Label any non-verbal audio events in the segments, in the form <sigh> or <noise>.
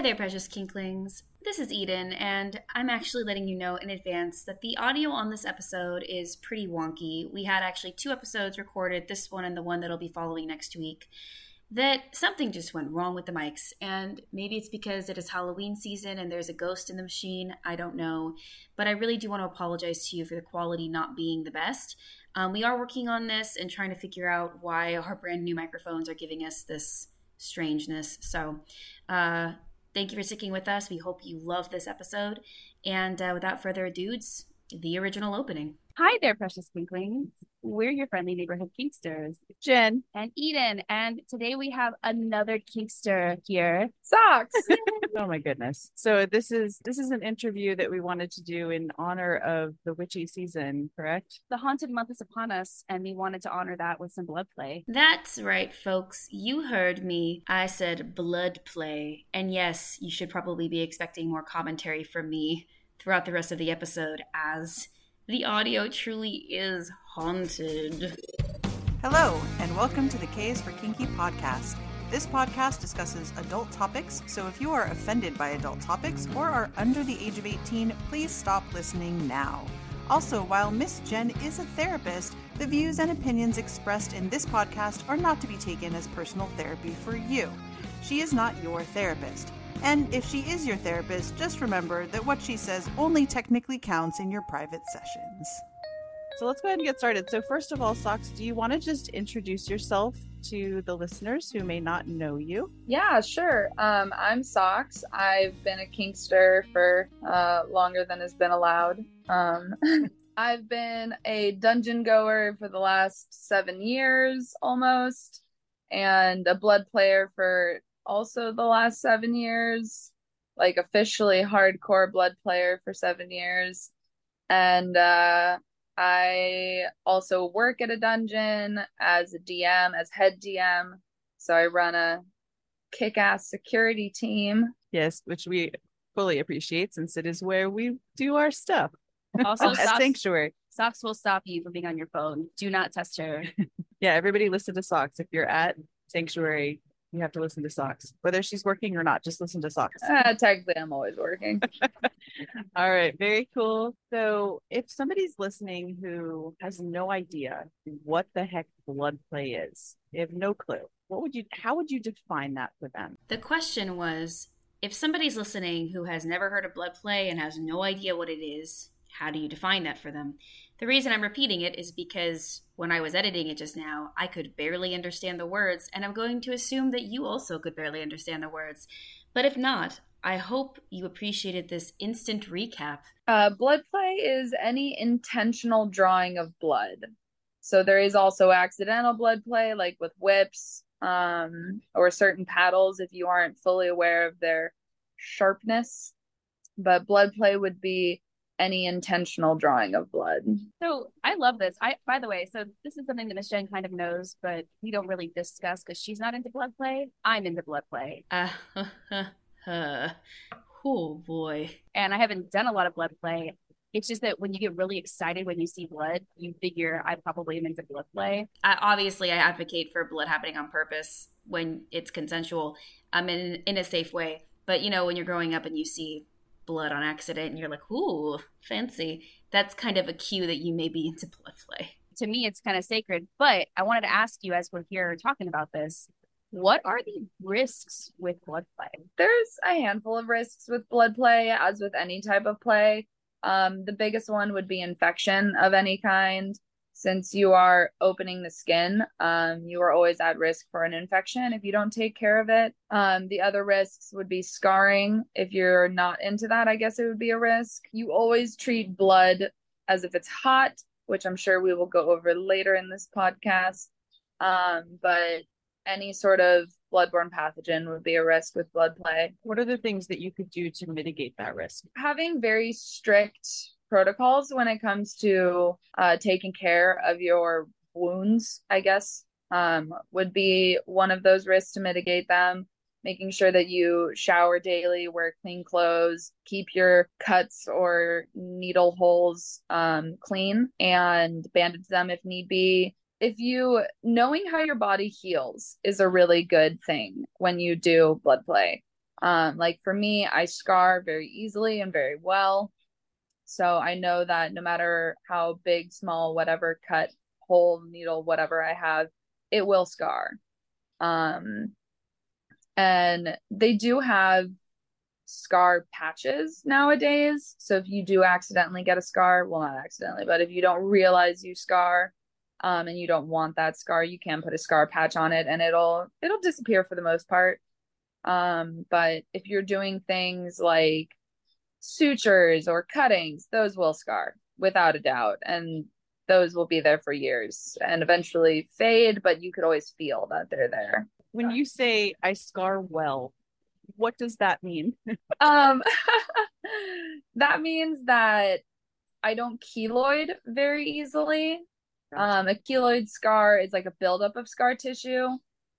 Hi there, precious kinklings. This is Eden, and I'm actually letting you know in advance that the audio on this episode is pretty wonky. We had actually two episodes recorded, this one and the one that'll be following next week, that something just went wrong with the mics. And maybe it's because it is Halloween season and there's a ghost in the machine. I don't know. But I really do want to apologize to you for the quality not being the best. Um, we are working on this and trying to figure out why our brand new microphones are giving us this strangeness. So, uh, thank you for sticking with us. We hope you love this episode. And uh, without further ado, the original opening. Hi there, precious kinklings. We're your friendly neighborhood kinksters, Jen and Eden. And today we have another kinkster here, Socks. <laughs> oh my goodness. So this is this is an interview that we wanted to do in honor of the witchy season, correct? The haunted month is upon us, and we wanted to honor that with some blood play. That's right, folks. You heard me. I said blood play. And yes, you should probably be expecting more commentary from me throughout the rest of the episode as the audio truly is haunted. Hello, and welcome to the K's for Kinky podcast. This podcast discusses adult topics, so if you are offended by adult topics or are under the age of 18, please stop listening now. Also, while Miss Jen is a therapist, the views and opinions expressed in this podcast are not to be taken as personal therapy for you. She is not your therapist. And if she is your therapist, just remember that what she says only technically counts in your private sessions. So let's go ahead and get started. So, first of all, Socks, do you want to just introduce yourself to the listeners who may not know you? Yeah, sure. Um, I'm Socks. I've been a Kinkster for uh, longer than has been allowed. Um, <laughs> I've been a dungeon goer for the last seven years almost, and a blood player for also the last seven years, like officially hardcore blood player for seven years. And uh, I also work at a dungeon as a DM, as head DM. So I run a kick ass security team. Yes, which we fully appreciate since it is where we do our stuff. Also, <laughs> at Socks, Sanctuary. Socks will stop you from being on your phone. Do not test her. <laughs> Yeah, everybody listen to Socks. If you're at Sanctuary, you have to listen to Socks. Whether she's working or not, just listen to Socks. <laughs> Uh, technically, I'm always working. <laughs> All right, very cool. So, if somebody's listening who has no idea what the heck blood play is, they have no clue. What would you? How would you define that for them? The question was if somebody's listening who has never heard of blood play and has no idea what it is, how do you define that for them? The reason I'm repeating it is because when I was editing it just now, I could barely understand the words, and I'm going to assume that you also could barely understand the words. But if not, I hope you appreciated this instant recap. Uh, blood play is any intentional drawing of blood. So there is also accidental blood play, like with whips um, or certain paddles, if you aren't fully aware of their sharpness. But blood play would be any intentional drawing of blood. So I love this. I, by the way, so this is something that Miss Jen kind of knows, but we don't really discuss because she's not into blood play. I'm into blood play, Uh, oh boy. and I haven't done a lot of blood play. It's just that when you get really excited when you see blood, you figure I probably am into blood play. I, obviously, I advocate for blood happening on purpose when it's consensual, um, in in a safe way. But you know, when you're growing up and you see blood on accident, and you're like, "Ooh, fancy," that's kind of a cue that you may be into blood play. To me, it's kind of sacred. But I wanted to ask you, as we're here talking about this, what are the risks with blood play? There's a handful of risks with blood play, as with any type of play. Um, the biggest one would be infection of any kind. Since you are opening the skin, um, you are always at risk for an infection if you don't take care of it. Um, the other risks would be scarring. If you're not into that, I guess it would be a risk. You always treat blood as if it's hot, which I'm sure we will go over later in this podcast. Um, but any sort of bloodborne pathogen would be a risk with blood play. What are the things that you could do to mitigate that risk? Having very strict protocols when it comes to uh, taking care of your wounds, I guess, um, would be one of those risks to mitigate them. Making sure that you shower daily, wear clean clothes, keep your cuts or needle holes um, clean, and bandage them if need be. If you knowing how your body heals is a really good thing when you do blood play. Um, like for me, I scar very easily and very well. So I know that no matter how big, small, whatever cut, hole, needle, whatever I have, it will scar. Um, and they do have scar patches nowadays. So if you do accidentally get a scar, well, not accidentally, but if you don't realize you scar, um, and you don't want that scar, you can put a scar patch on it, and it'll it'll disappear for the most part. Um, but if you're doing things like sutures or cuttings, those will scar without a doubt, and those will be there for years and eventually fade. But you could always feel that they're there. When you say I scar well, what does that mean? <laughs> um, <laughs> that means that I don't keloid very easily. Um, a keloid scar is like a buildup of scar tissue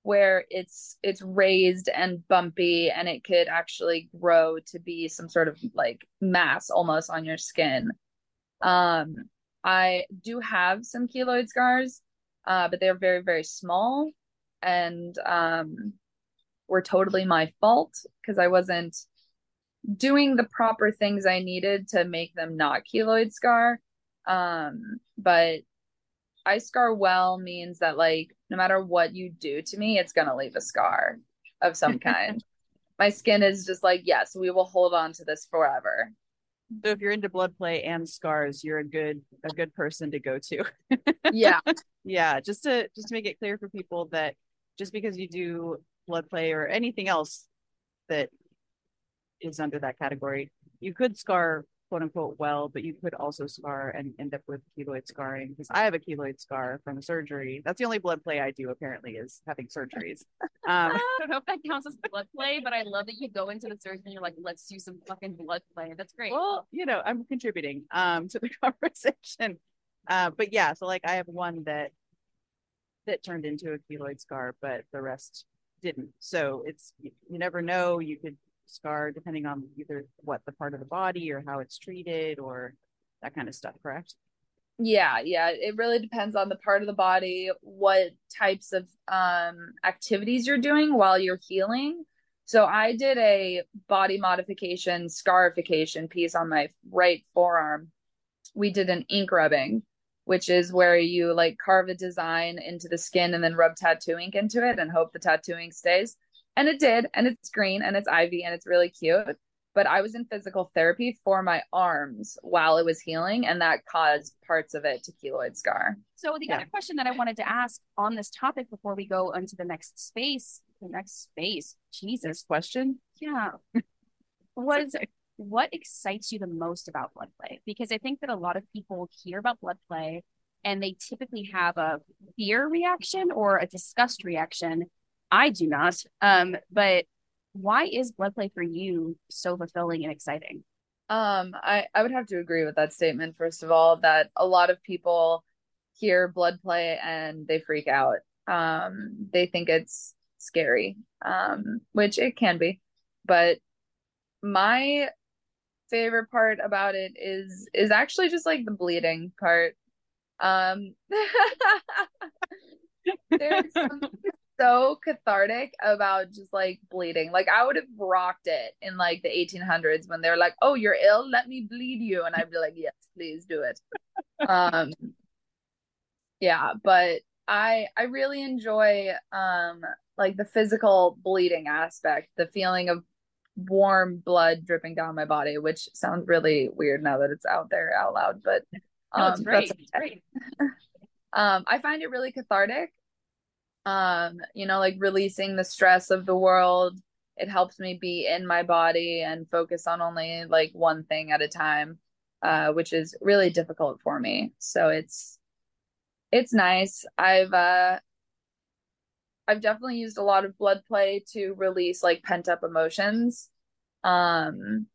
where it's it's raised and bumpy and it could actually grow to be some sort of like mass almost on your skin. Um, I do have some keloid scars, uh, but they're very very small and um were totally my fault because I wasn't doing the proper things I needed to make them not keloid scar. Um, but I scar well means that like no matter what you do to me, it's gonna leave a scar of some <laughs> kind. My skin is just like, yes, we will hold on to this forever. So if you're into blood play and scars, you're a good a good person to go to. <laughs> yeah. Yeah, just to just to make it clear for people that just because you do blood play or anything else that is under that category. You could scar quote unquote well, but you could also scar and end up with keloid scarring because I have a keloid scar from a surgery. That's the only blood play I do apparently is having surgeries. Um, <laughs> I don't know if that counts as blood play, but I love that you go into the surgery and you're like, let's do some fucking blood play. That's great. well, you know, I'm contributing um to the <laughs> conversation. Uh, but yeah, so like I have one that that turned into a keloid scar, but the rest didn't. So it's you, you never know. You could scar depending on either what the part of the body or how it's treated or that kind of stuff. Correct? Yeah, yeah. It really depends on the part of the body, what types of um activities you're doing while you're healing. So I did a body modification scarification piece on my right forearm. We did an ink rubbing, which is where you like carve a design into the skin and then rub tattoo ink into it and hope the tattoo ink stays. And it did, and it's green and it's ivy and it's really cute. But I was in physical therapy for my arms while it was healing, and that caused parts of it to keloid scar. So the Yeah. other question that I wanted to ask on this topic before we go into the next space, the next space, Jesus, Next question. yeah, <laughs> was what excites you the most about blood play? Because I think that a lot of people hear about blood play and they typically have a fear reaction or a disgust reaction. I do not. Um, but why is blood play for you so fulfilling and exciting? Um, I, I would have to agree with that statement, first of all, that a lot of people hear blood play and they freak out. Um, they think it's scary, um, which it can be. But my favorite part about it is is actually just like the bleeding part. Um, <laughs> there's something so cathartic about just like bleeding. Like I would have rocked it in like the 1800s when they're like, "Oh, you're ill, let me bleed you," and I'd be like, "Yes, please do it." Um, yeah, but I I really enjoy um like the physical bleeding aspect, the feeling of warm blood dripping down my body, which sounds really weird now that it's out there out loud, but No, it's um, great. that's It's great. <laughs> um i find it really cathartic um you know like releasing the stress of the world it helps me be in my body and focus on only like one thing at a time uh which is really difficult for me. So it's it's nice. I've uh i've definitely used a lot of blood play to release like pent up emotions um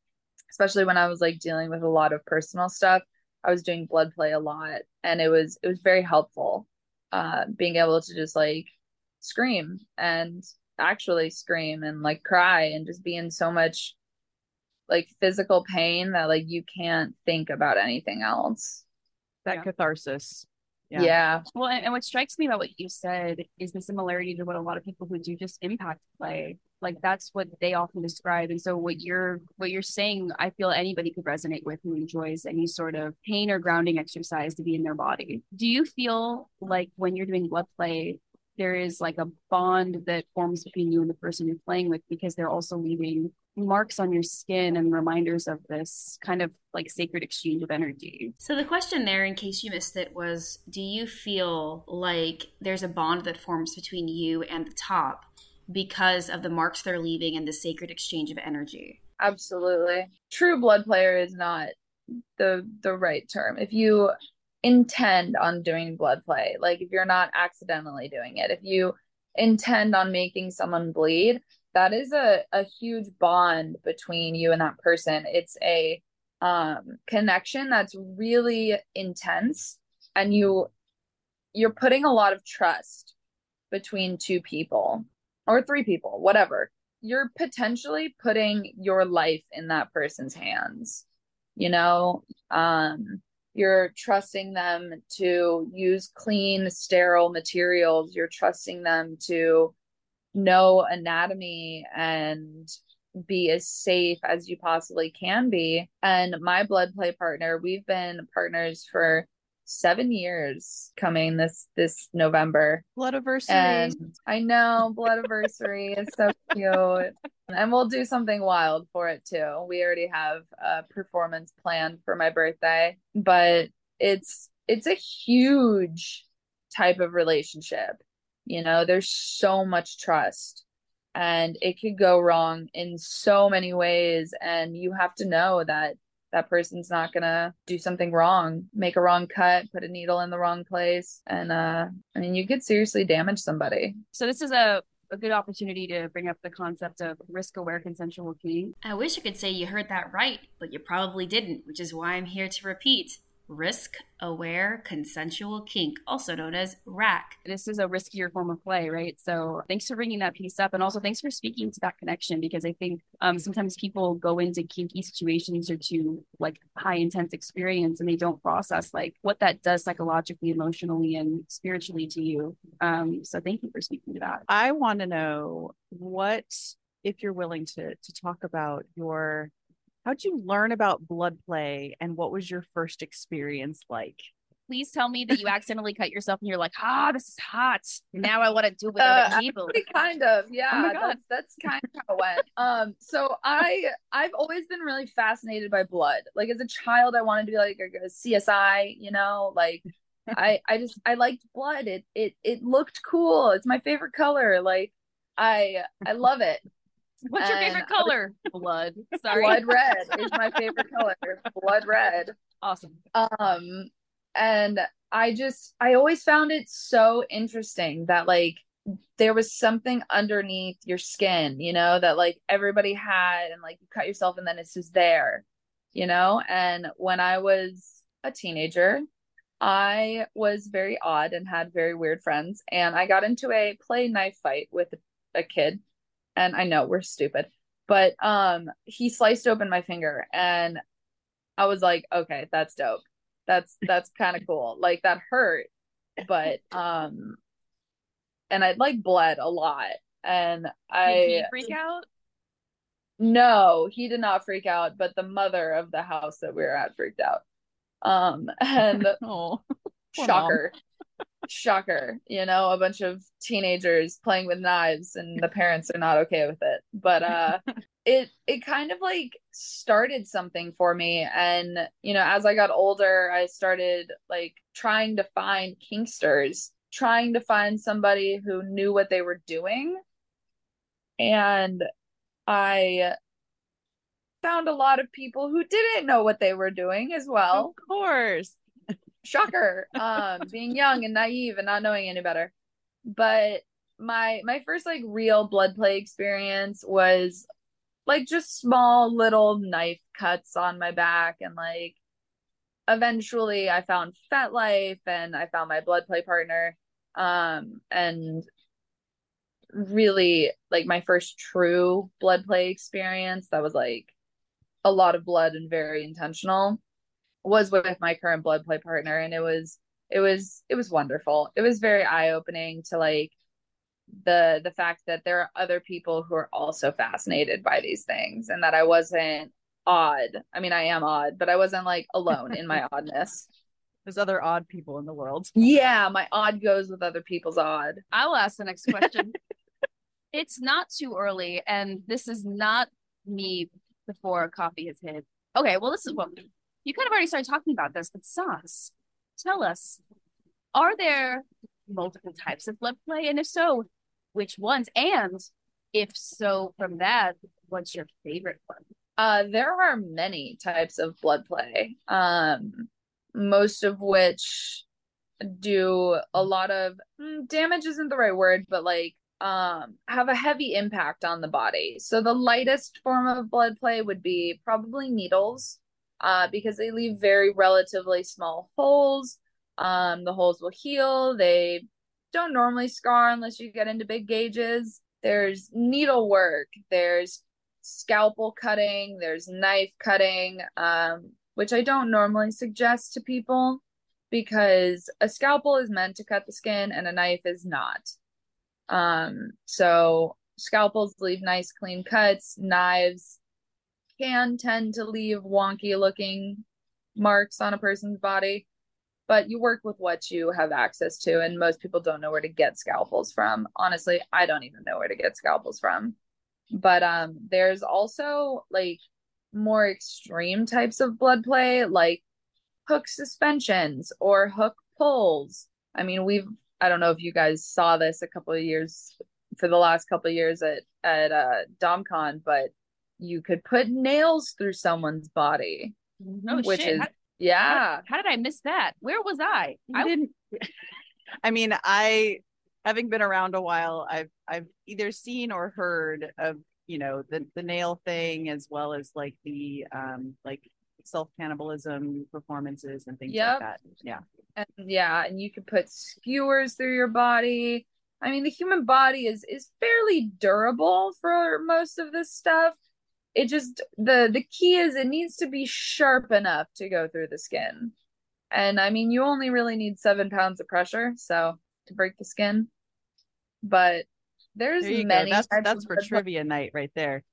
especially when i was like dealing with a lot of personal stuff I was doing blood play a lot and it was it was very helpful uh being able to just like scream and actually scream and like cry and just be in so much like physical pain that like you can't think about anything else. That Yeah. catharsis. Yeah. Yeah. Well, and, and what strikes me about what you said is the similarity to what a lot of people who do just impact play Like that's what they often describe. And so what you're what you're saying, I feel anybody could resonate with who enjoys any sort of pain or grounding exercise to be in their body. Do you feel like when you're doing blood play, there is like a bond that forms between you and the person you're playing with because they're also leaving marks on your skin and reminders of this kind of like sacred exchange of energy. So the question there, in case you missed it, was do you feel like there's a bond that forms between you and the top because of the marks they're leaving and the sacred exchange of energy? Absolutely. True blood player is not the the right term. If you intend on doing blood play, like if you're not accidentally doing it, if you intend on making someone bleed, that is a, a huge bond between you and that person. It's a um, connection that's really intense and you you're putting a lot of trust between two people or three people, whatever. You're potentially putting your life in that person's hands. You know, um, you're trusting them to use clean, sterile materials. You're trusting them to know anatomy and be as safe as you possibly can be. And my blood play partner, we've been partners for seven years coming this this November. Bloodiversary. And I know blood anniversary is so cute. And we'll do something wild for it too. We already have a performance planned for my birthday, but it's it's a huge type of relationship. You know, there's so much trust and it could go wrong in so many ways and you have to know that that person's not gonna do something wrong make a wrong cut put a needle in the wrong place and uh i mean you could seriously damage somebody so this is a a good opportunity to bring up the concept of risk aware consensual key. I wish I could say you heard that right, but you probably didn't, which is why I'm here to repeat risk aware consensual kink, also known as RACK. This is a riskier form of play, right? So thanks for bringing that piece up. And also thanks for speaking to that connection because I think um, sometimes people go into kinky situations or to like high intense experience and they don't process like what that does psychologically, emotionally, and spiritually to you. Um, so thank you for speaking to that. I want to know what, if you're willing to, to talk about your How'd you learn about blood play and what was your first experience like? Please tell me that you accidentally cut yourself and you're like, ah, oh, this is hot. Now I want to do <laughs> it with uh, other <laughs> people. Kind of, yeah. Oh that's that's kind of how it went. Um, so I I've always been really fascinated by blood. Like as a child, I wanted to be like a, a CSI, you know, like I I just I liked blood. It it it looked cool. It's my favorite color. Like I I love it. What's your favorite color? Blood. Sorry. Blood red is my favorite color. Blood red. Awesome. Um and I just I always found it so interesting that like there was something underneath your skin, you know, that like everybody had and like you cut yourself and then it's just there, you know? And when I was a teenager, I was very odd and had very weird friends and I got into a play knife fight with a kid and I know we're stupid, but um he sliced open my finger and I was like, okay, that's dope. That's that's kind of cool. Like that hurt, but um and I like bled a lot. And I did he freak out? No, he did not freak out, but the mother of the house that we were at freaked out. Um and <laughs> oh, shocker shocker you know a bunch of teenagers playing with knives and the parents are not okay with it. But uh <laughs> it it kind of like started something for me. And you know as i got older i started like trying to find kinksters trying to find somebody who knew what they were doing. And i found a lot of people who didn't know what they were doing as well. Of course shocker. Um being young and naive and not knowing any better. But my my first like real blood play experience was like just small little knife cuts on my back and like eventually i found FetLife and i found my blood play partner. Um and really like my first true blood play experience that was like a lot of blood and very intentional was with my current blood play partner and it was it was it was wonderful it was very eye-opening to like the the fact that there are other people who are also fascinated by these things and that I wasn't odd. I mean, I am odd, but I wasn't like alone in my <laughs> oddness. There's other odd people in the world. Yeah, my odd goes with other people's odd. I will ask the next question. <laughs> it's not too early, and this is not me before coffee has hit. Okay, well, this is well, you kind of already started talking about this, but Socks, tell us, are there multiple types of blood play? And if so, which ones? And if so, from that, what's your favorite one? Uh, there are many types of blood play, um, most of which do a lot of mm, damage isn't the right word, but like um have a heavy impact on the body. So the lightest form of blood play would be probably needles, uh, because they leave very relatively small holes. Um, the holes will heal. They don't normally scar unless you get into big gauges. There's needlework. There's scalpel cutting, there's knife cutting, um, which I don't normally suggest to people because a scalpel is meant to cut the skin and a knife is not. Um, so scalpels leave nice clean cuts, knives can tend to leave wonky looking marks on a person's body, but you work with what you have access to, and most people don't know where to get scalpels from. Honestly, I don't even know where to get scalpels from but um there's also like more extreme types of blood play like hook suspensions or hook pulls i mean we've i don't know if you guys saw this a couple of years for the last couple of years at at uh DomCon but you could put nails through someone's body No which shit. is how, yeah how did I miss that? Where was I? You I didn't. <laughs> I mean, I having been around a while, I've I've either seen or heard of you know the the nail thing as well as like the um like self cannibalism performances and things Yep. like that. Yeah. and yeah and you could put skewers through your body i mean the human body is is fairly durable for most of this stuff it just the the key is it needs to be sharp enough to go through the skin. And i mean you only really need seven pounds of pressure so to break the skin. But there's There you go. many That's types that's for trivia night right there.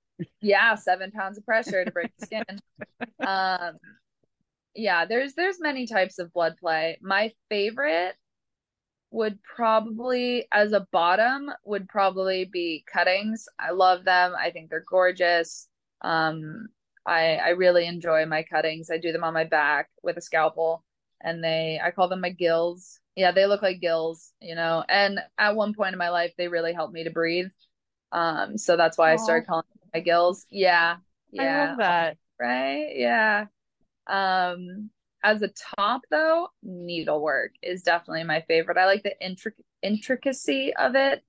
yeah seven pounds of pressure to break the skin. <laughs> Um yeah there's there's many types of blood play. My favorite would probably as a bottom would probably be cuttings. I love them. I think they're gorgeous um i i really enjoy my cuttings. I do them on my back with a scalpel and they i call them my gills. Yeah they look like gills you know and at one point in my life they really helped me to breathe. Um so that's why i started calling them my gills. Yeah I yeah. love that. right? Yeah. Um as a top though needlework is definitely my favorite. I like the intric- intricacy of it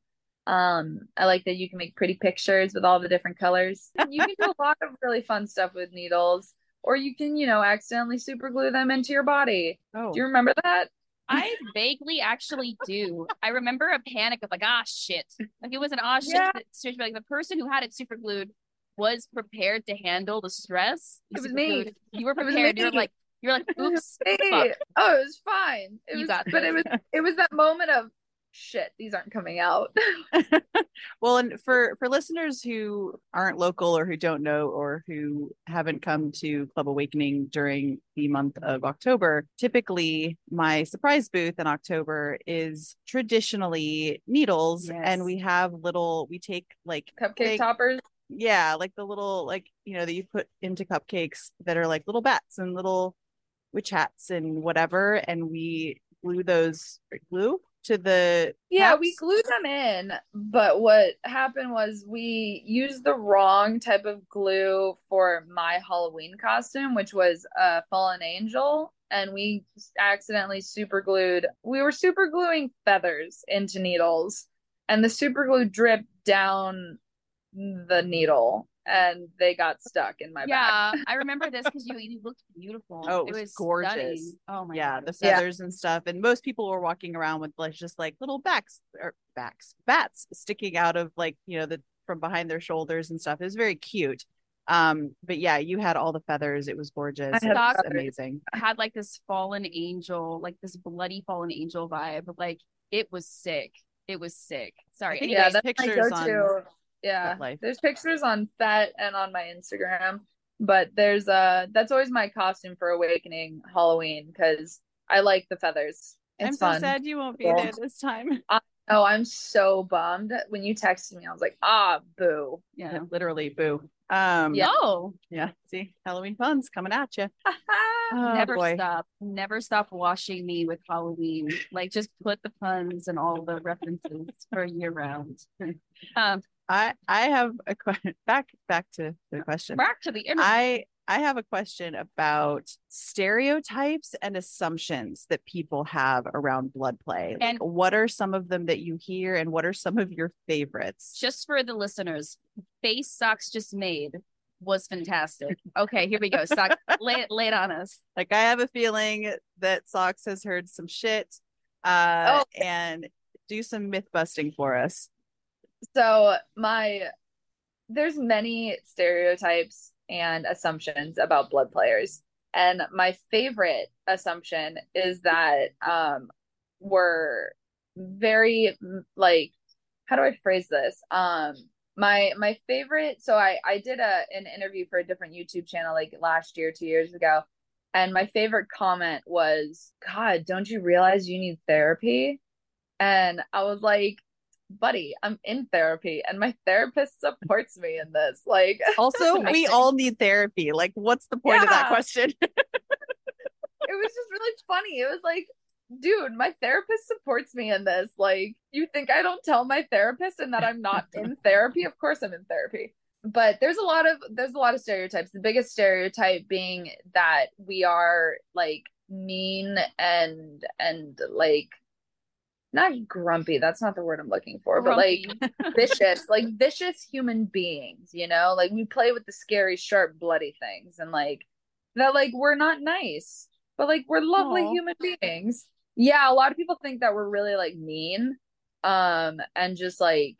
um i like that you can make pretty pictures with all the different colors you can do a <laughs> lot of really fun stuff with needles or you can you know accidentally super glue them into your body Oh, do you remember that I vaguely actually do. I remember a panic of like, ah, shit. Like it was an ah, shit Yeah. situation. Like the person who had it super glued was prepared to handle the stress. It was me. glued. You were prepared. You were like, you're like, oops. Hey. oh it was fine it You was got but it was it was that moment of shit these aren't coming out <laughs> well, and for for listeners who aren't local or who don't know or who haven't come to Club Awakening during the month of October, typically my surprise booth in October is traditionally needles, Yes. and we have little. We take like cupcake Big- toppers yeah, like the little like you know that you put into cupcakes that are like little bats and little witch hats and whatever, and we glue those glue to the Yeah, we glued them in, but what happened was we used the wrong type of glue for my Halloween costume, which was a fallen angel, and we accidentally super glued. We were super gluing feathers into needles, and the super glue dripped down the needle, and they got stuck in my back. Yeah, I <laughs> remember this because you you looked beautiful. Oh, it was gorgeous. stunning. Oh my yeah, god. the Yeah. feathers and stuff. And most people were walking around with like just like little backs or backs, bats sticking out of like, you know, the from behind their shoulders and stuff. It was very cute. Um, but yeah, you had all the feathers. It was gorgeous. I It was amazing. had like this fallen angel, like this bloody fallen angel vibe. Like it was sick. It was sick. Sorry. I think Anyway, yeah, there's that's my pictures go-to. Yeah, Life. there's pictures on Fet and on my Instagram, but there's uh that's always my costume for Awakening Halloween because I like the feathers. It's I'm so fun. sad you won't be Yeah. there this time. <laughs> Oh, I'm so bummed. When you texted me, I was like, ah, boo. yeah. Literally, boo. Um, Yeah. Oh, yeah. See, Halloween fun's coming at you. <laughs> Oh, never boy. stop. Never stop washing me with Halloween. Like just put the puns and all the references for year round. <laughs> um, I I have a question. <laughs> Back back to the question. back to the internet. I I have a question about stereotypes and assumptions that people have around blood play. Like, And- what are some of them that you hear, and what are some of your favorites? just for the listeners, face socks just made was fantastic. <laughs> Okay, here we go. Sock, lay it, lay it on us. Like I have a feeling that Socks has heard some shit, uh, Oh. and do some myth busting for us. So my there's many stereotypes and assumptions about blood players. And my favorite assumption is that um we're very mm, like how do I phrase this? Um my my favorite so I I did a an interview for a different YouTube channel like last year, 2 years ago. And my favorite comment was, God, don't you realize you need therapy? And I was like, buddy, I'm in therapy and my therapist supports me in this. Like, <laughs> Also, we all need therapy. Like, what's the point of that question? <laughs> it was just really funny. It was like, dude, my therapist supports me in this. Like, you think I don't tell my therapist and that I'm not in <laughs> therapy? Of course I'm in therapy. But there's a lot of there's a lot of stereotypes. The biggest stereotype being that we are like mean and and like not grumpy. That's not the word I'm looking for, but like vicious, like vicious human beings, you know? Like we play with the scary, sharp, bloody things and like that like we're not nice, but like we're lovely Aw. human beings. Yeah, a lot of people think that we're really like mean um and just like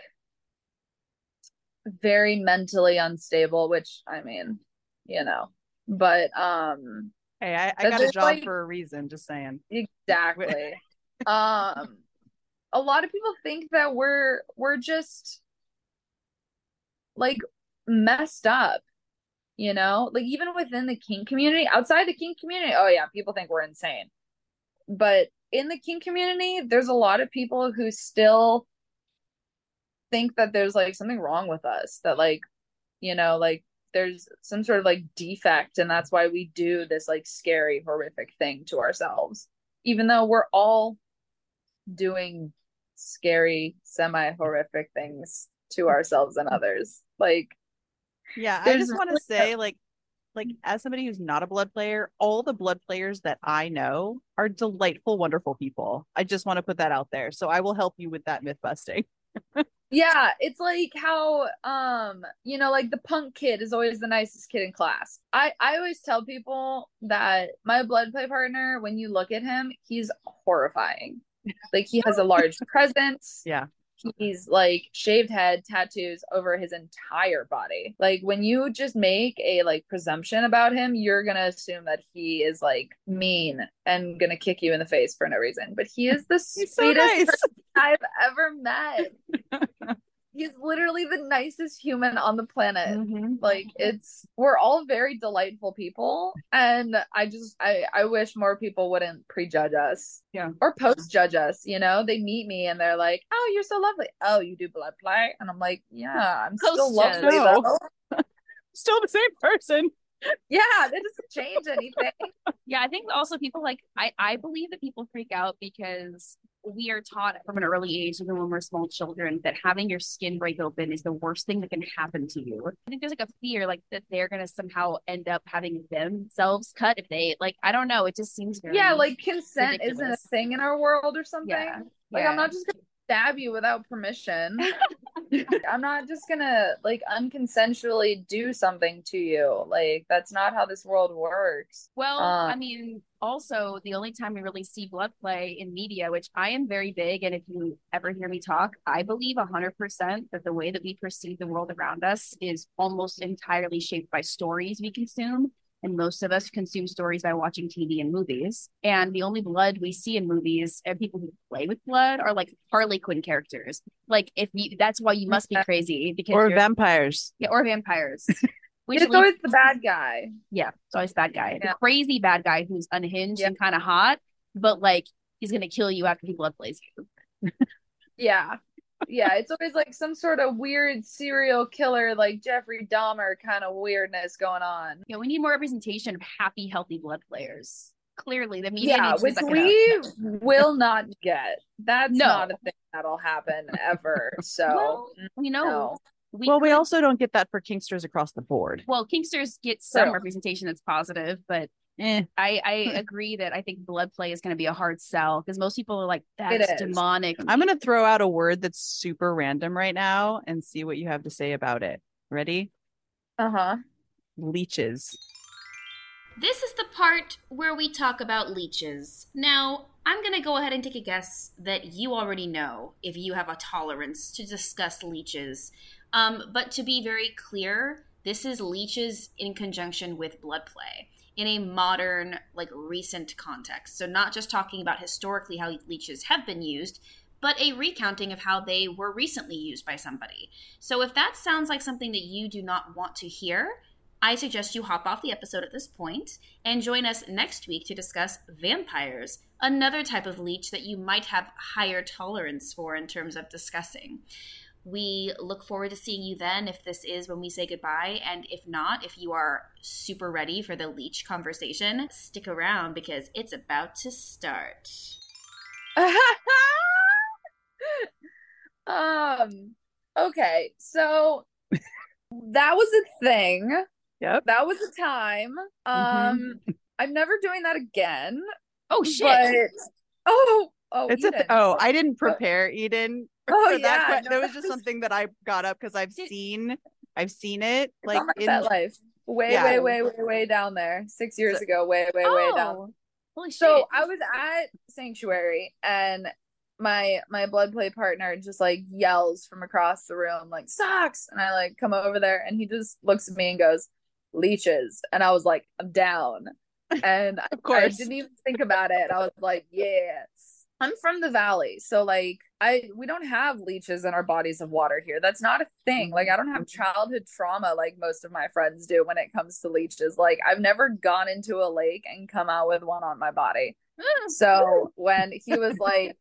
very mentally unstable, which I mean, you know. But um Hey, I, I got a job like- for a reason. Just saying. Exactly. <laughs> um a lot of people think that we're we're just like messed up. You know? Like even within the kink community, outside the kink community, oh yeah, people think we're insane. But in the kink community, there's a lot of people who still think that there's like something wrong with us, that like, you know, like there's some sort of like defect and that's why we do this like scary horrific thing to ourselves even though we're all doing scary semi horrific things to ourselves and others like Yeah, I just want to say, like, like as somebody who's not a blood player, all the blood players that I know are delightful, wonderful people. I just want to put that out there. So I will help you with that myth busting. yeah it's like how um you know like the punk kid is always the nicest kid in class i i always tell people that my blood play partner when you look at him he's horrifying like he has a large <laughs> presence Yeah. he's like shaved head tattoos over his entire body like when you just make a like presumption about him you're gonna assume that he is like mean and gonna kick you in the face for no reason but he is the <laughs> He's so sweetest nice. person i've ever met <laughs> he's literally the nicest human on the planet Mhm. like it's we're all very delightful people and i just i i wish more people wouldn't prejudge us Yeah. or post judge us you know they meet me and they're like oh you're so lovely oh you do blood play and i'm like yeah i'm still Post-judge. lovely No. though <laughs> Still the same person. yeah that doesn't change anything <laughs> Yeah, I think also people like I I believe that people freak out because we are taught from an early age, even when we're small children, that having your skin break open is the worst thing that can happen to you. I think there's like a fear like that they're gonna somehow end up having themselves cut if they like I don't know, it just seems very yeah like consent isn't a thing in our world or something yeah. like yeah. i'm not just gonna stab you without permission <laughs> <laughs> I'm not just gonna like unconsensually do something to you. Like that's not how this world works. Well, Uh, I mean, also the only time we really see blood play in media, which I am very big, and if you ever hear me talk, I believe hundred percent that the way that we perceive the world around us is almost entirely shaped by stories we consume. And most of us consume stories by watching TV and movies. And the only blood we see in movies and people who play with blood are like Harley Quinn characters. Like if you, that's why you must be crazy because Or vampires. yeah, or vampires. <laughs> Which It's leads- always the bad guy. yeah, it's always bad guy, Yeah. the crazy bad guy who's unhinged Yeah. and kind of hot, but like he's gonna kill you after he blood plays you. <laughs> Yeah. Yeah, it's always like some sort of weird serial killer, like Jeffrey Dahmer kind of weirdness going on. You know, we need more representation of happy, healthy blood players. Clearly, the media Yeah, needs to which suck it up. we will not get. That's No. not a thing that'll happen ever. So, Well, mm, you know, no. we well, we also don't get that for Kinksters across the board. well, Kinksters get some True. representation that's positive, but Eh. I I <laughs> agree that I think blood play is going to be a hard sell because most people are like It that's demonic. I'm going to throw out a word that's super random right now and see what you have to say about it. Ready? Uh huh. Leeches. This is the part where we talk about leeches. Now, I'm going to go ahead and take a guess that you already know if you have a tolerance to discuss leeches. Um, but to be very clear, this is leeches in conjunction with blood play in a modern, like recent context. So, not just talking about historically how leeches have been used, but a recounting of how they were recently used by somebody. So, if that sounds like something that you do not want to hear, I suggest you hop off the episode at this point and join us next week to discuss vampires, another type of leech that you might have higher tolerance for in terms of discussing. We look forward to seeing you then if this is when we say goodbye. And if not, if you are super ready for the leech conversation, stick around because it's about to start. <laughs> um. Okay, so that was a thing. Yep. That was a time. Um, I'm never doing that again. oh shit! But oh, oh, It's a th- oh, I didn't prepare Eden <laughs> Oh, that. yeah, que- no, that was just something that I got up because I've seen I've seen it like in FetLife. Way, Yeah. way, way, way, way down there. Six years So- ago. Way, way, way down. oh, holy shit! So I was at Sanctuary and my my blood play partner just like yells from across the room like socks and I like come over there and he just looks at me and goes leeches and I was like I'm down and I- <laughs> Of I course. didn't even think about it I was like yes I'm from the valley so like I we don't have leeches in our bodies of water here that's not a thing like I don't have mm-hmm. childhood trauma like most of my friends do when it comes to leeches like I've never gone into a lake and come out with one on my body mm. so when he was like,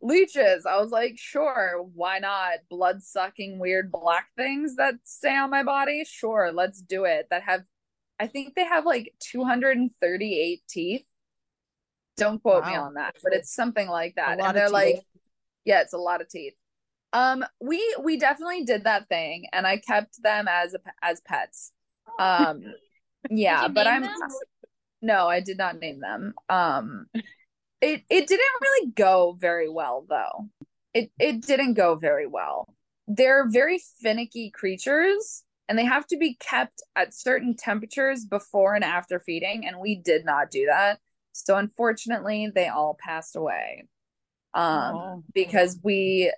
leeches, I was like, sure, why not? Blood sucking weird black things that stay on my body? Sure, let's do it. That have, I think they have like 238 teeth. Don't quote me on that, but it's something like that. And they're like, yeah, it's a lot of teeth. Um, we we definitely did that thing, and I kept them as a, as pets. Um, <laughs> yeah, but I'm them? no, I did not name them. Um, it it didn't really go very well though. It it didn't go very well. They're very finicky creatures, and they have to be kept at certain temperatures before and after feeding, and we did not do that. So unfortunately, they all passed away. Um, Oh. because we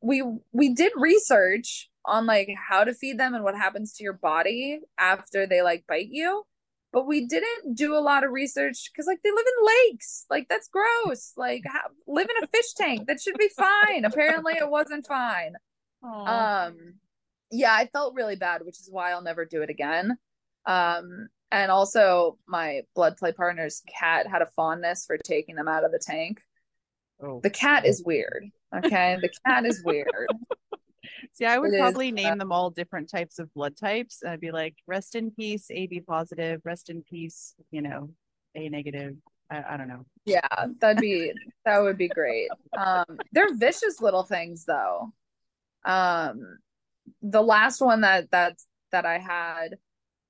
we we did research on like how to feed them and what happens to your body after they like bite you but we didn't do a lot of research because like they live in lakes. Like that's gross. Like live in a fish tank. That should be fine. Apparently it wasn't fine. Um yeah i felt really bad which is why i'll never do it again. Um and also my blood play partner's cat had a fondness for taking them out of the tank Oh. the cat is weird okay the cat is weird <laughs> See, I would It is, probably uh, name them all different types of blood types. I'd be like, rest in peace, AB positive, rest in peace, you know, A negative. I, I don't know. Yeah, that'd be that would be great. Um, they're vicious little things though. Um, the last one that that that I had,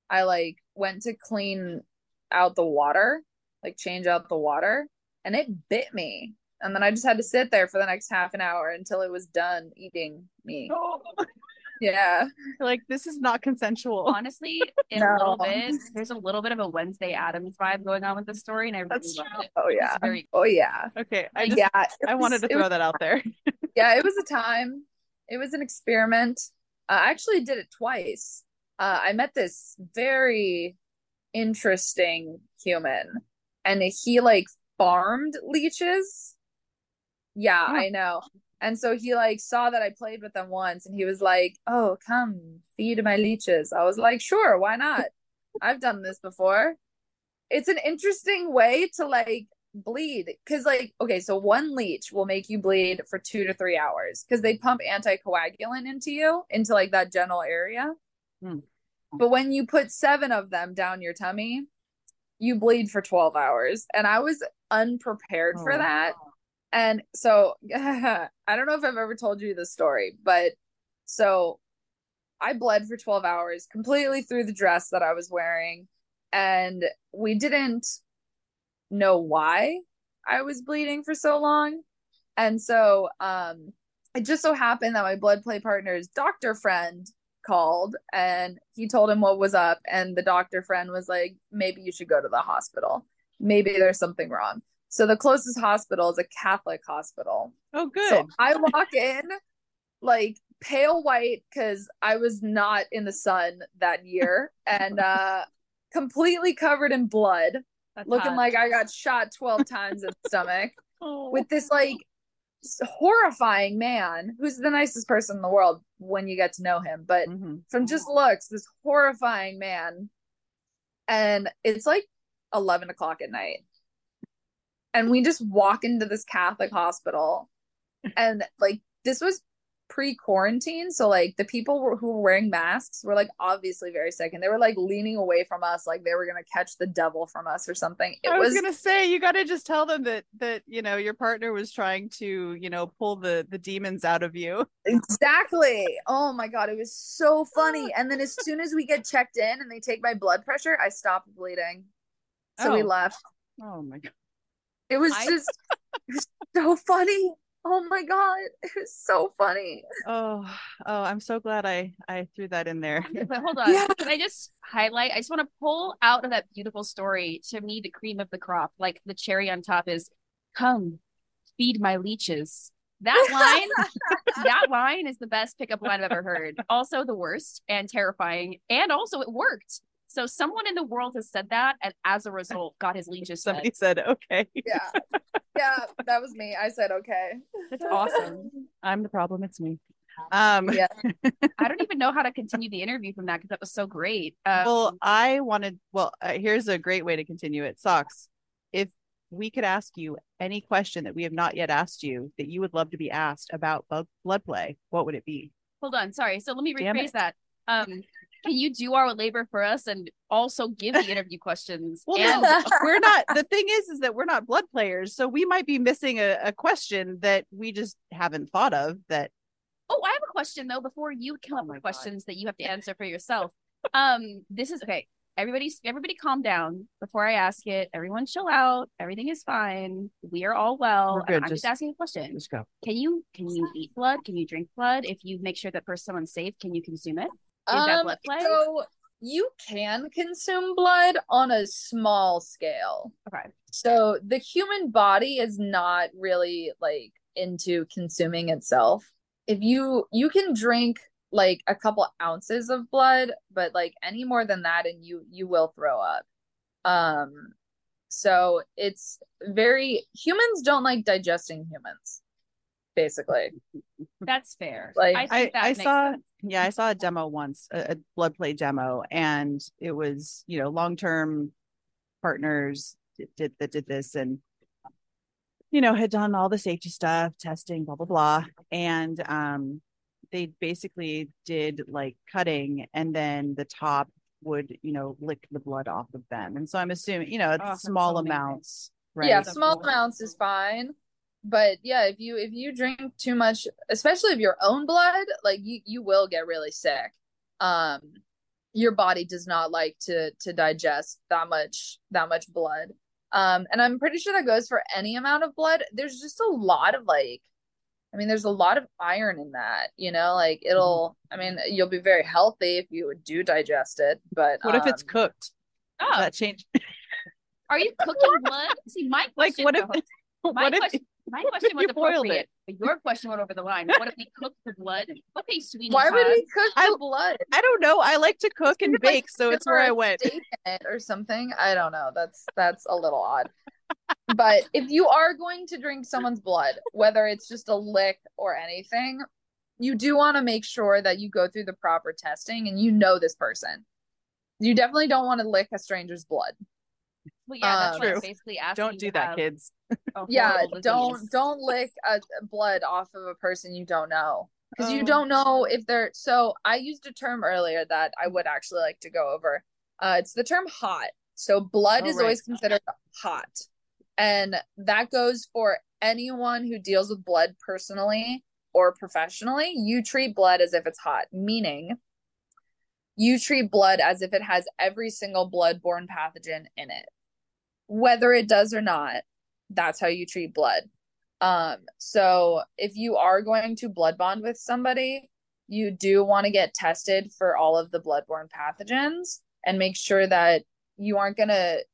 I like went to clean out the water, like change out the water, and it bit me. And then I just had to sit there for the next half an hour until it was done eating me. <laughs> Yeah. like, this is not consensual. Honestly, <laughs> in a little bit, there's a little bit of a Wednesday Addams vibe going on with the story, and I really That's love true. it. Oh It's yeah. very Oh yeah. Okay. I just, yeah. it I wanted to throw was that out there. <laughs> yeah, it was a time. It was an experiment. Uh, I actually did it twice. Uh, I met this very interesting human. And he like farmed leeches. Yeah, Huh. I know. And so he like saw that I played with them once and he was like, "Oh, come feed my leeches." I was like, "Sure, why not? I've done this before." It's an interesting way to like bleed cuz like okay, so one leech will make you bleed for 2 to 3 hours cuz they pump anticoagulant into you into like that general area. Hmm. But when you put 7 of them down your tummy, you bleed for 12 hours and I was unprepared for Oh. that. And so <laughs> I don't know if I've ever told you this story, but so I bled for 12 hours completely through the dress that I was wearing. And we didn't know why I was bleeding for so long. And so um it just so happened that my blood play partner's doctor friend called and he told him what was up and the doctor friend was like maybe you should go to the hospital maybe there's something wrong so the closest hospital is a catholic hospital Oh, good. so i walk in like pale white because i was not in the sun that year and uh completely covered in blood That's looking hot. like i got shot 12 times in the stomach <laughs> Oh. with this like horrifying man who's the nicest person in the world when you get to know him but Mhm. from just looks this horrifying man. And it's like 11 o'clock at night. And we just walk into this catholic hospital. And like this was pre-quarantine so like the people were, who were wearing masks were like obviously very sick and they were like leaning away from us like they were gonna catch the devil from us or something it I was, was gonna say you got to just tell them that that you know your partner was trying to you know pull the the demons out of you. <laughs> Exactly. Oh my god, it was so funny. <gasps> And then as soon as we get checked in and they take my blood pressure, I stopped bleeding. So we Oh. left. Oh my god. It was I- just it was <laughs> so funny. Oh my god, <laughs> it was so funny. Oh oh, I'm so glad I I threw that in there. But hold <laughs> on. Yeah. Can I just highlight? I just want to pull out of that beautiful story to me the cream of the crop, like the cherry on top is come feed my leeches. That line, <laughs> that line is the best pickup line I've ever heard. Also the worst and terrifying. And also it worked. So someone in the world has said that and as a result got his leeches fed. Somebody said okay. Yeah. Yeah, that was me. I said okay. That's awesome. I'm the problem. It's me. Um. Yeah. I don't even know how to continue the interview from that because that was so great. Um, Well, I wanted. Well, uh, here's a great way to continue it. Socks. If we could ask you any question that we have not yet asked you that you would love to be asked about blood blood play, what would it be? Hold on, sorry. So let me rephrase that. Um, can you do our labor for us and also give the interview questions? <laughs> Well, and no, we're not. The thing is, is that we're not blood players, so we might be missing a, a question that we just haven't thought of. That oh, I have a question though. Before you come up my with God. questions that you have to answer for yourself. Um, this is okay. Everybody, everybody, calm down before I ask it. Everyone, chill out. Everything is fine. We are all well. We're good, I'm just just- asking a question. just go. Can you can you eat blood? Can you drink blood? If you make sure that for someone's safe, can you consume it? That blood? Um, So you can consume blood on a small scale. Okay. So the human body is not really like into consuming itself. If you you can drink like a couple ounces of blood, but like any more than that and you you will throw up. Um so it's very humans don't like digesting humans basically. That's fair. Like, I, think I, that I makes saw sense. yeah I saw a demo once a, a blood play demo and it was you know long term partners did, did that did this and you know had done all the safety stuff testing blah blah blah and um they basically did like cutting and then the top would you know lick the blood off of them and so I'm assuming you know it's Oh, small so amounts right Yeah, So small cool. amounts is fine. But yeah, if you if you drink too much, especially of your own blood, like you you will get really sick. Um your body does not like to to digest that much that much blood. Um and I'm pretty sure that goes for any amount of blood. There's just a lot of like I mean, there's a lot of iron in that, you know, like it'll I mean, you'll be very healthy if you do digest it, but what if it's um, cooked Oh, Does that change are you <laughs> cooking blood? See, my like what if though- <laughs> my what if question, My question was You boiled appropriate, it. but your question went over the line. What if we cook the blood? Okay, sweetie. Why would we cook I- the blood? I don't know. I like to cook and Could, like, bake, so it's where I went. it or something. I don't know. That's that's a little odd. but if you are going to drink someone's blood, whether it's just a lick or anything, you do want to make sure that you go through the proper testing and you know this person. You definitely don't want to lick a stranger's blood. Well, yeah, that's Um, what I'm True. basically asking. Don't do that, have kids. Yeah, don't disease. don't lick a, blood off of a person you don't know because you Oh. don't know if they're. So I used a term earlier that I would actually like to go over. Uh, it's the term hot. So blood Oh, is right. always considered hot, and that goes for anyone who deals with blood personally or professionally. You treat blood as if it's hot, meaning you treat blood as if it has every single blood-borne pathogen in it, whether it does or not that's how you treat blood. Um, so if you are going to blood bond with somebody, you do want to get tested for all of the bloodborne pathogens and make sure that you aren't going to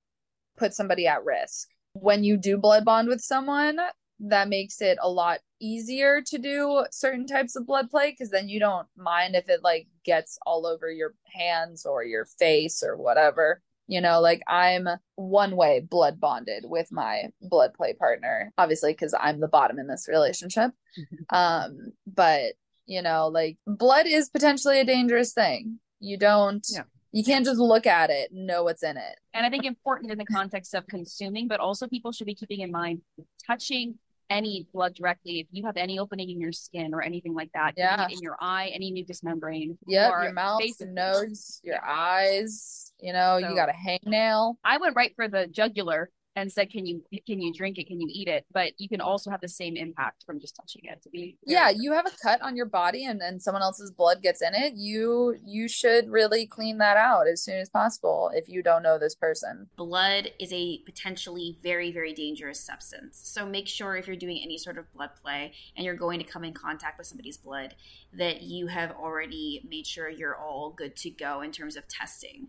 put somebody at risk. When you do blood bond with someone, that makes it a lot easier to do certain types of blood play because then you don't mind if it like gets all over your hands or your face or whatever. You know, like I'm one way blood bonded with my blood play partner, obviously, because I'm the bottom in this relationship. <laughs> um, but you know, like blood is potentially a dangerous thing. You don't, Yeah. you can't just look at it and know what's in it. And I think important in the context of consuming, but also people should be keeping in mind touching any blood directly. If you have any opening in your skin or anything like that, Yeah. in your eye, any mucous membrane, yeah, your mouth, face- your nose, your eyes. You know, So- you got a hangnail. I went right for the jugular and said, "Can you can you drink it? Can you eat it?" But you can also have the same impact from just touching it. To be Yeah, you have a cut on your body and, and someone else's blood gets in it. You you should really clean that out as soon as possible if you don't know this person. blood is a potentially very, very dangerous substance. So make sure if you're doing any sort of blood play and you're going to come in contact with somebody's blood that you have already made sure you're all good to go in terms of testing.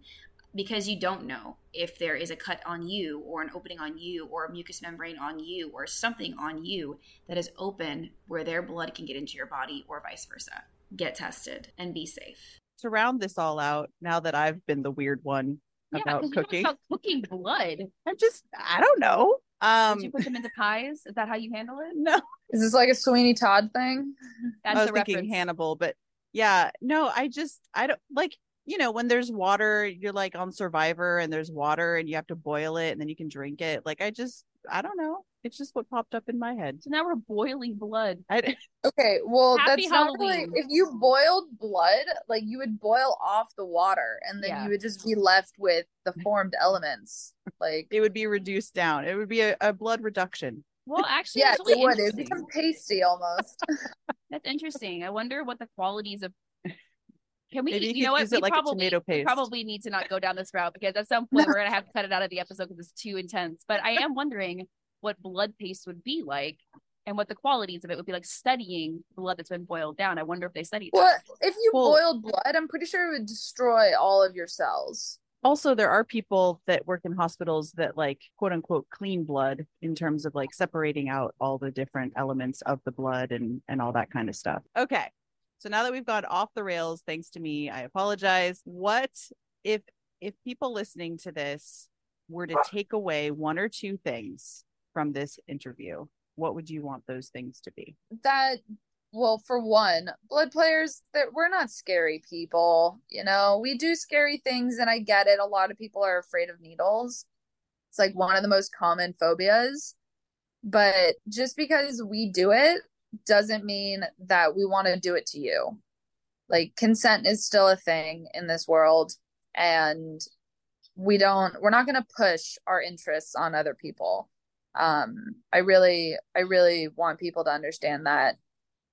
Because you don't know if there is a cut on you or an opening on you or a mucous membrane on you or something on you that is open where their blood can get into your body or vice versa. Get tested and be safe. To round this all out, now that I've been the weird one yeah, about 'cause you cooking, about cooking blood. I'm just I don't know. Um Did you put them into pies? Is that how you handle it? no, Is this like a Sweeney Todd thing? That's I was thinking reference. Hannibal, but yeah, no, I just I don't like you know when there's water, you're like on Survivor and there's water and you have to boil it and then you can drink it. Like I just I don't know. It's just what popped up in my head. So now we're boiling blood. I <laughs> Okay, well Happy that's not really if you boiled blood, like you would boil off the water and then Yeah. you would just be left with the formed elements. Like it would be reduced down. It would be a, a blood reduction. Well, actually, yeah, that's it really would. It would become pasty almost. <laughs> That's interesting. I wonder what the qualities of. Can we? Maybe you you know what? we like probably tomato paste. probably need to not go down this route because at some <laughs> point we're gonna have to cut it out of the episode because it's too intense. But I am wondering what blood paste would be like and what the qualities of it would be like. Studying blood that's been boiled down. I wonder if they studied. that. well, if you Well- boiled blood, I'm pretty sure it would destroy all of your cells. also there are people that work in hospitals that like quote unquote clean blood in terms of like separating out all the different elements of the blood and and all that kind of stuff okay so now that we've gone off the rails thanks to me i apologize. What if if people listening to this were to take away one or two things from this interview what would you want those things to be? That well for one blood players that we're not scary people you know? We do scary things and i get it. A lot of people are afraid of needles. It's like one of the most common phobias. But just because we do it doesn't mean that we want to do it to you like consent is still a thing in this world and we don't we're not going to push our interests on other people um i really i really want people to understand that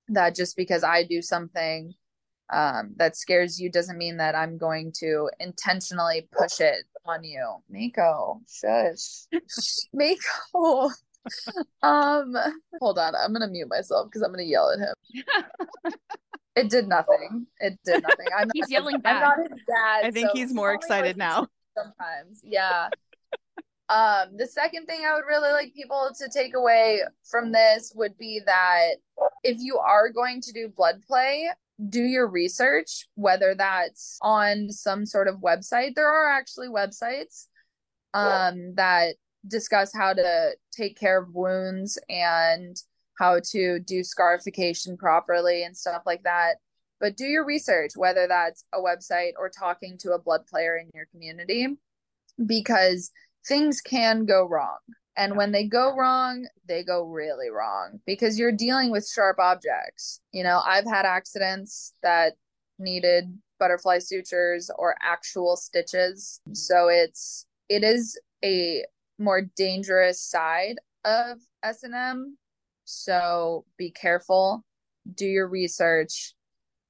that just because I do something um, that scares you doesn't mean that I'm going to intentionally push it on you. Miko, shush. <laughs> Miko. Um, hold on. I'm gonna mute myself because I'm gonna yell at him. <laughs> it did nothing. It did nothing. I'm He's not, yelling I'm back. not his dad. i think so he's more excited now sometimes. Yeah. Um, the second thing I would really like people to take away from this would be that if you are going to do blood play, do your research, whether that's on some sort of website. There are actually websites um, that discuss how to take care of wounds and how to do scarification properly and stuff like that. But do your research, whether that's a website or talking to a blood player in your community, because things can go wrong. And when they go wrong, they go really wrong because you're dealing with sharp objects. You know, I've had accidents that needed butterfly sutures or actual stitches. So it's it is a more dangerous side of S&M. So be careful, do your research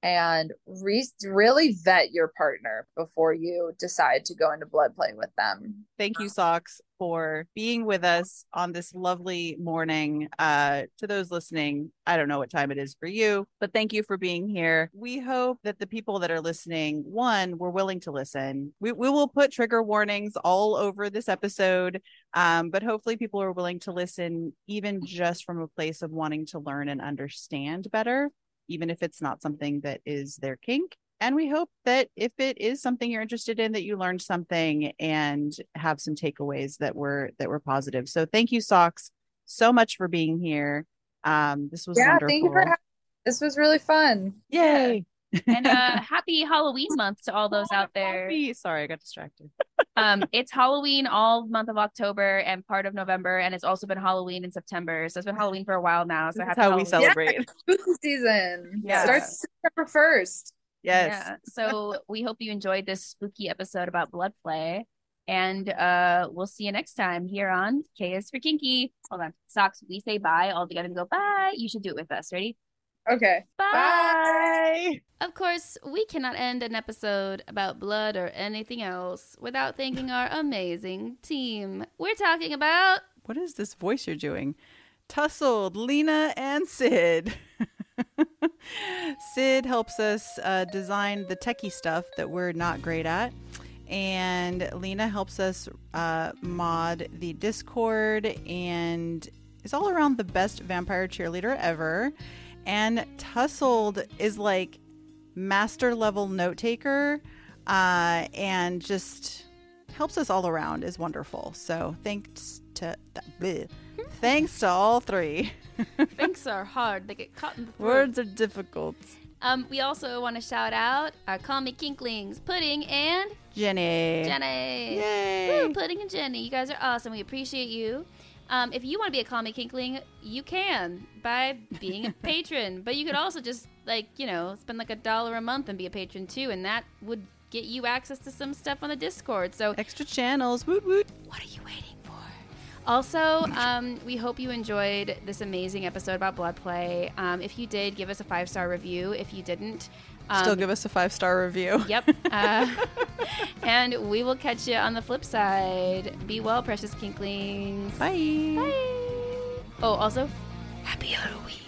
and re- really vet your partner before you decide to go into blood play with them. Thank you, Socks, for being with us on this lovely morning. Uh, to those listening, I don't know what time it is for you, but thank you for being here. We hope that the people that are listening, one, were willing to listen. We, we will put trigger warnings all over this episode, um, but hopefully people are willing to listen, even just from a place of wanting to learn and understand better even if it's not something that is their kink. And we hope that if it is something you're interested in, that you learned something and have some takeaways that were that were positive. So thank you, Socks, so much for being here. Um, this was yeah, wonderful. thank you for having this was really fun. Yay. And uh <laughs> happy Halloween month to all those out there. Happy- Sorry, I got distracted. <laughs> Um, it's Halloween all month of October and part of November, and it's also been Halloween in September. So it's been Halloween for a while now. So This is happy how we Halloween. celebrate. <laughs> Spooky season Yeah. starts September first. Yes. Yeah. So we hope you enjoyed this spooky episode about blood play. And uh we'll see you next time here on K is for Kinky. Hold on. Socks, we say bye all together and go bye. You should do it with us. Ready? Okay. Bye. Of course, we cannot end an episode about blood or anything else without thanking our amazing team. We're talking about What is this voice you're doing? Tussled, Lena, and Sid. <laughs> Sid helps us uh, design the techie stuff that we're not great at. And Lena helps us uh, mod the Discord and is all around the best vampire cheerleader ever. And Tussled is like master level note taker uh, and just helps us all around is wonderful. So thanks to bleh. thanks to all three. <laughs> Thanks are hard. They get caught in the throat. Words are difficult. Um, we also want to shout out our Call Me Kinklings, Pudding and Jenny. Jenny. Yay. Woo, Pudding and Jenny. You guys are awesome. We appreciate you. Um, if you want to be a Call Me Kinkling, you can by being a <laughs> patron. But you could also just, like, you know, spend like a dollar a month and be a patron too. And that would get you access to some stuff on the Discord. So Extra channels. Woot woot. what are you waiting for? Also, um, we hope you enjoyed this amazing episode about blood play. Um, if you did, give us a five star review. If you didn't, um, Still give us a five star review. Yep. Uh, and we will catch you on the flip side. Be well, precious kinklings. Bye. Bye. Oh, also, happy Halloween.